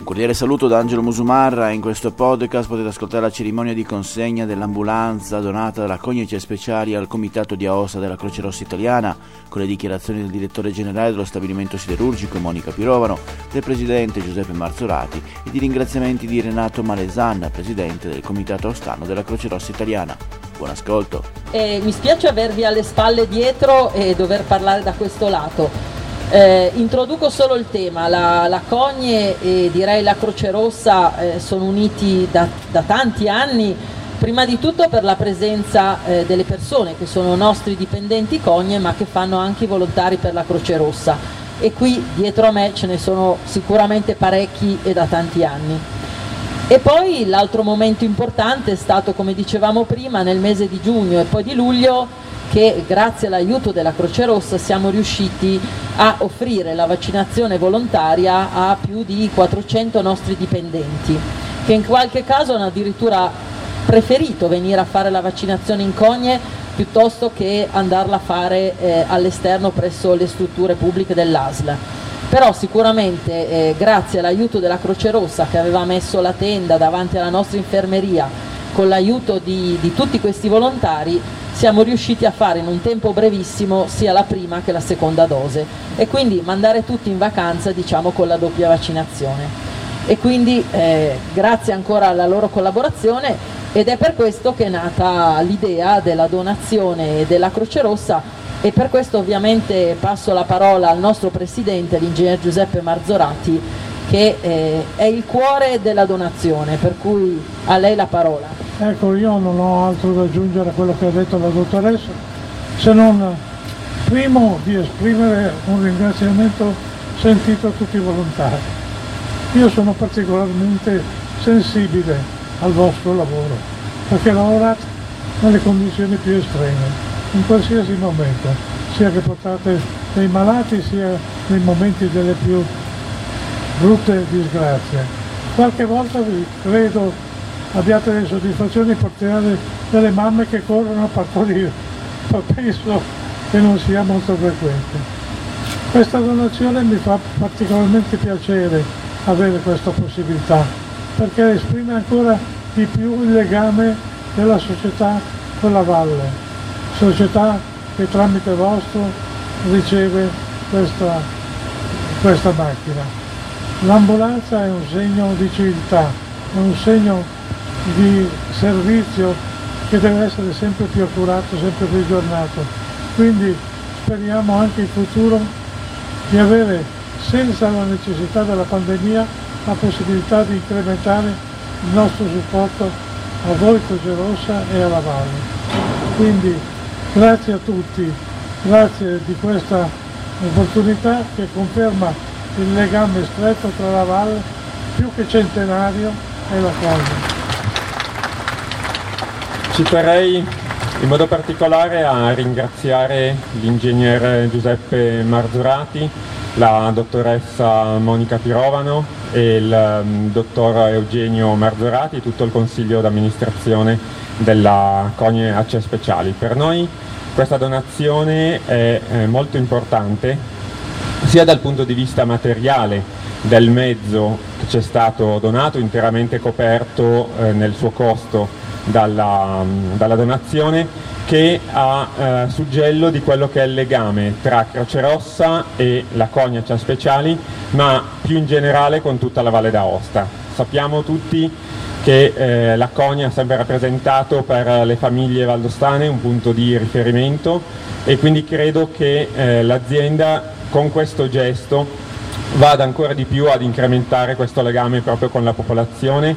Un cordiale saluto da Angelo Musumarra. In questo podcast potete ascoltare la cerimonia di consegna dell'ambulanza donata dalla Cognice Speciali al Comitato di Aosta della Croce Rossa Italiana, con le dichiarazioni del direttore generale dello stabilimento siderurgico Monica Pirovano, del presidente Giuseppe Marzorati e di ringraziamenti di Renato Malesanna, presidente del Comitato Aostano della Croce Rossa Italiana. Buon ascolto. Eh, mi spiace avervi alle spalle dietro e dover parlare da questo lato. Eh, introduco solo il tema, la, la, Cogne e direi la Croce Rossa eh, sono uniti da, da, tanti anni, prima di tutto per la presenza eh, delle persone che sono nostri dipendenti Cogne ma che fanno anche i volontari per la Croce Rossa e qui dietro a me ce ne sono sicuramente parecchi e da tanti anni. E poi l'altro momento importante è stato, come dicevamo prima, nel mese di giugno e poi di luglio che grazie all'aiuto della Croce Rossa siamo riusciti a offrire la vaccinazione volontaria a più di 400 nostri dipendenti, che in qualche caso hanno addirittura preferito venire a fare la vaccinazione in cogne piuttosto che andarla a fare eh, all'esterno presso le strutture pubbliche dell'ASL. Però sicuramente eh, grazie all'aiuto della Croce Rossa che aveva messo la tenda davanti alla nostra infermeria, con l'aiuto di, di tutti questi volontari, siamo riusciti a fare in un tempo brevissimo sia la prima che la seconda dose. E quindi mandare tutti in vacanza diciamo con la doppia vaccinazione. E quindi eh, grazie ancora alla loro collaborazione ed è per questo che è nata l'idea della donazione della Croce Rossa. E per questo ovviamente passo la parola al nostro presidente, l'ingegner Giuseppe Marzorati, che eh, è il cuore della donazione, per cui a lei la parola. Ecco, io non ho altro da aggiungere a quello che ha detto la dottoressa, se non primo di esprimere un ringraziamento sentito a tutti i volontari. Io sono particolarmente sensibile al vostro lavoro, perché lavorate nelle condizioni più estreme, in qualsiasi momento, sia che portate dei malati, sia nei momenti delle più brutte disgrazie. Qualche volta vi credo abbiate le soddisfazioni portate delle mamme che corrono a partorire, ma penso che non sia molto frequente. Questa donazione mi fa particolarmente piacere avere questa possibilità, perché esprime ancora di più il legame della società con la valle, società che tramite vostro riceve questa, questa macchina. L'ambulanza è un segno di civiltà, è un segno di servizio che deve essere sempre più accurato, sempre più aggiornato. Quindi speriamo anche in futuro di avere, senza la necessità della pandemia, la possibilità di incrementare il nostro supporto a voi Croce e alla Valle. Quindi grazie a tutti, grazie di questa opportunità che conferma il legame stretto tra la Valle più che centenario e la casa. Ci terrei in modo particolare a ringraziare l'ingegner Giuseppe Marzurati, la dottoressa Monica Pirovano e il um, dottor Eugenio Marzurati e tutto il consiglio d'amministrazione della Cogne AC Speciali. Per noi questa donazione è molto importante sia dal punto di vista materiale del mezzo che ci è stato donato, interamente coperto eh, nel suo costo dalla, dalla donazione che ha eh, suggello di quello che è il legame tra Croce Rossa e la Cognacia Speciali, ma più in generale con tutta la Valle d'Aosta. Sappiamo tutti che eh, la Cogna ha sempre rappresentato per le famiglie valdostane un punto di riferimento e quindi credo che eh, l'azienda con questo gesto vada ancora di più ad incrementare questo legame proprio con la popolazione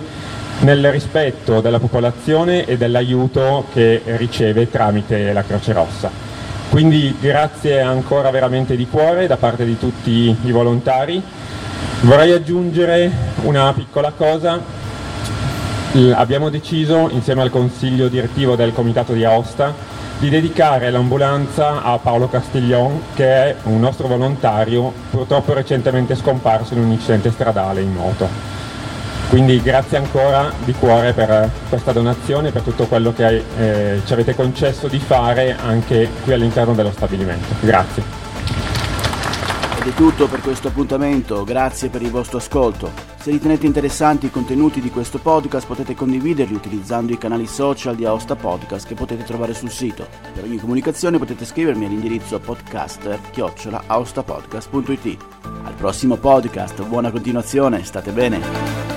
nel rispetto della popolazione e dell'aiuto che riceve tramite la Croce Rossa. Quindi grazie ancora veramente di cuore da parte di tutti i volontari. Vorrei aggiungere una piccola cosa. Abbiamo deciso insieme al consiglio direttivo del comitato di Aosta di dedicare l'ambulanza a Paolo Castiglion che è un nostro volontario purtroppo recentemente scomparso in un incidente stradale in moto. Quindi grazie ancora di cuore per questa donazione e per tutto quello che eh, ci avete concesso di fare anche qui all'interno dello stabilimento. Grazie. Ed è tutto per questo appuntamento, grazie per il vostro ascolto. Se ritenete interessanti i contenuti di questo podcast potete condividerli utilizzando i canali social di Aosta Podcast che potete trovare sul sito. Per ogni comunicazione potete scrivermi all'indirizzo podcaster-aostapodcast.it. Al prossimo podcast, buona continuazione, state bene!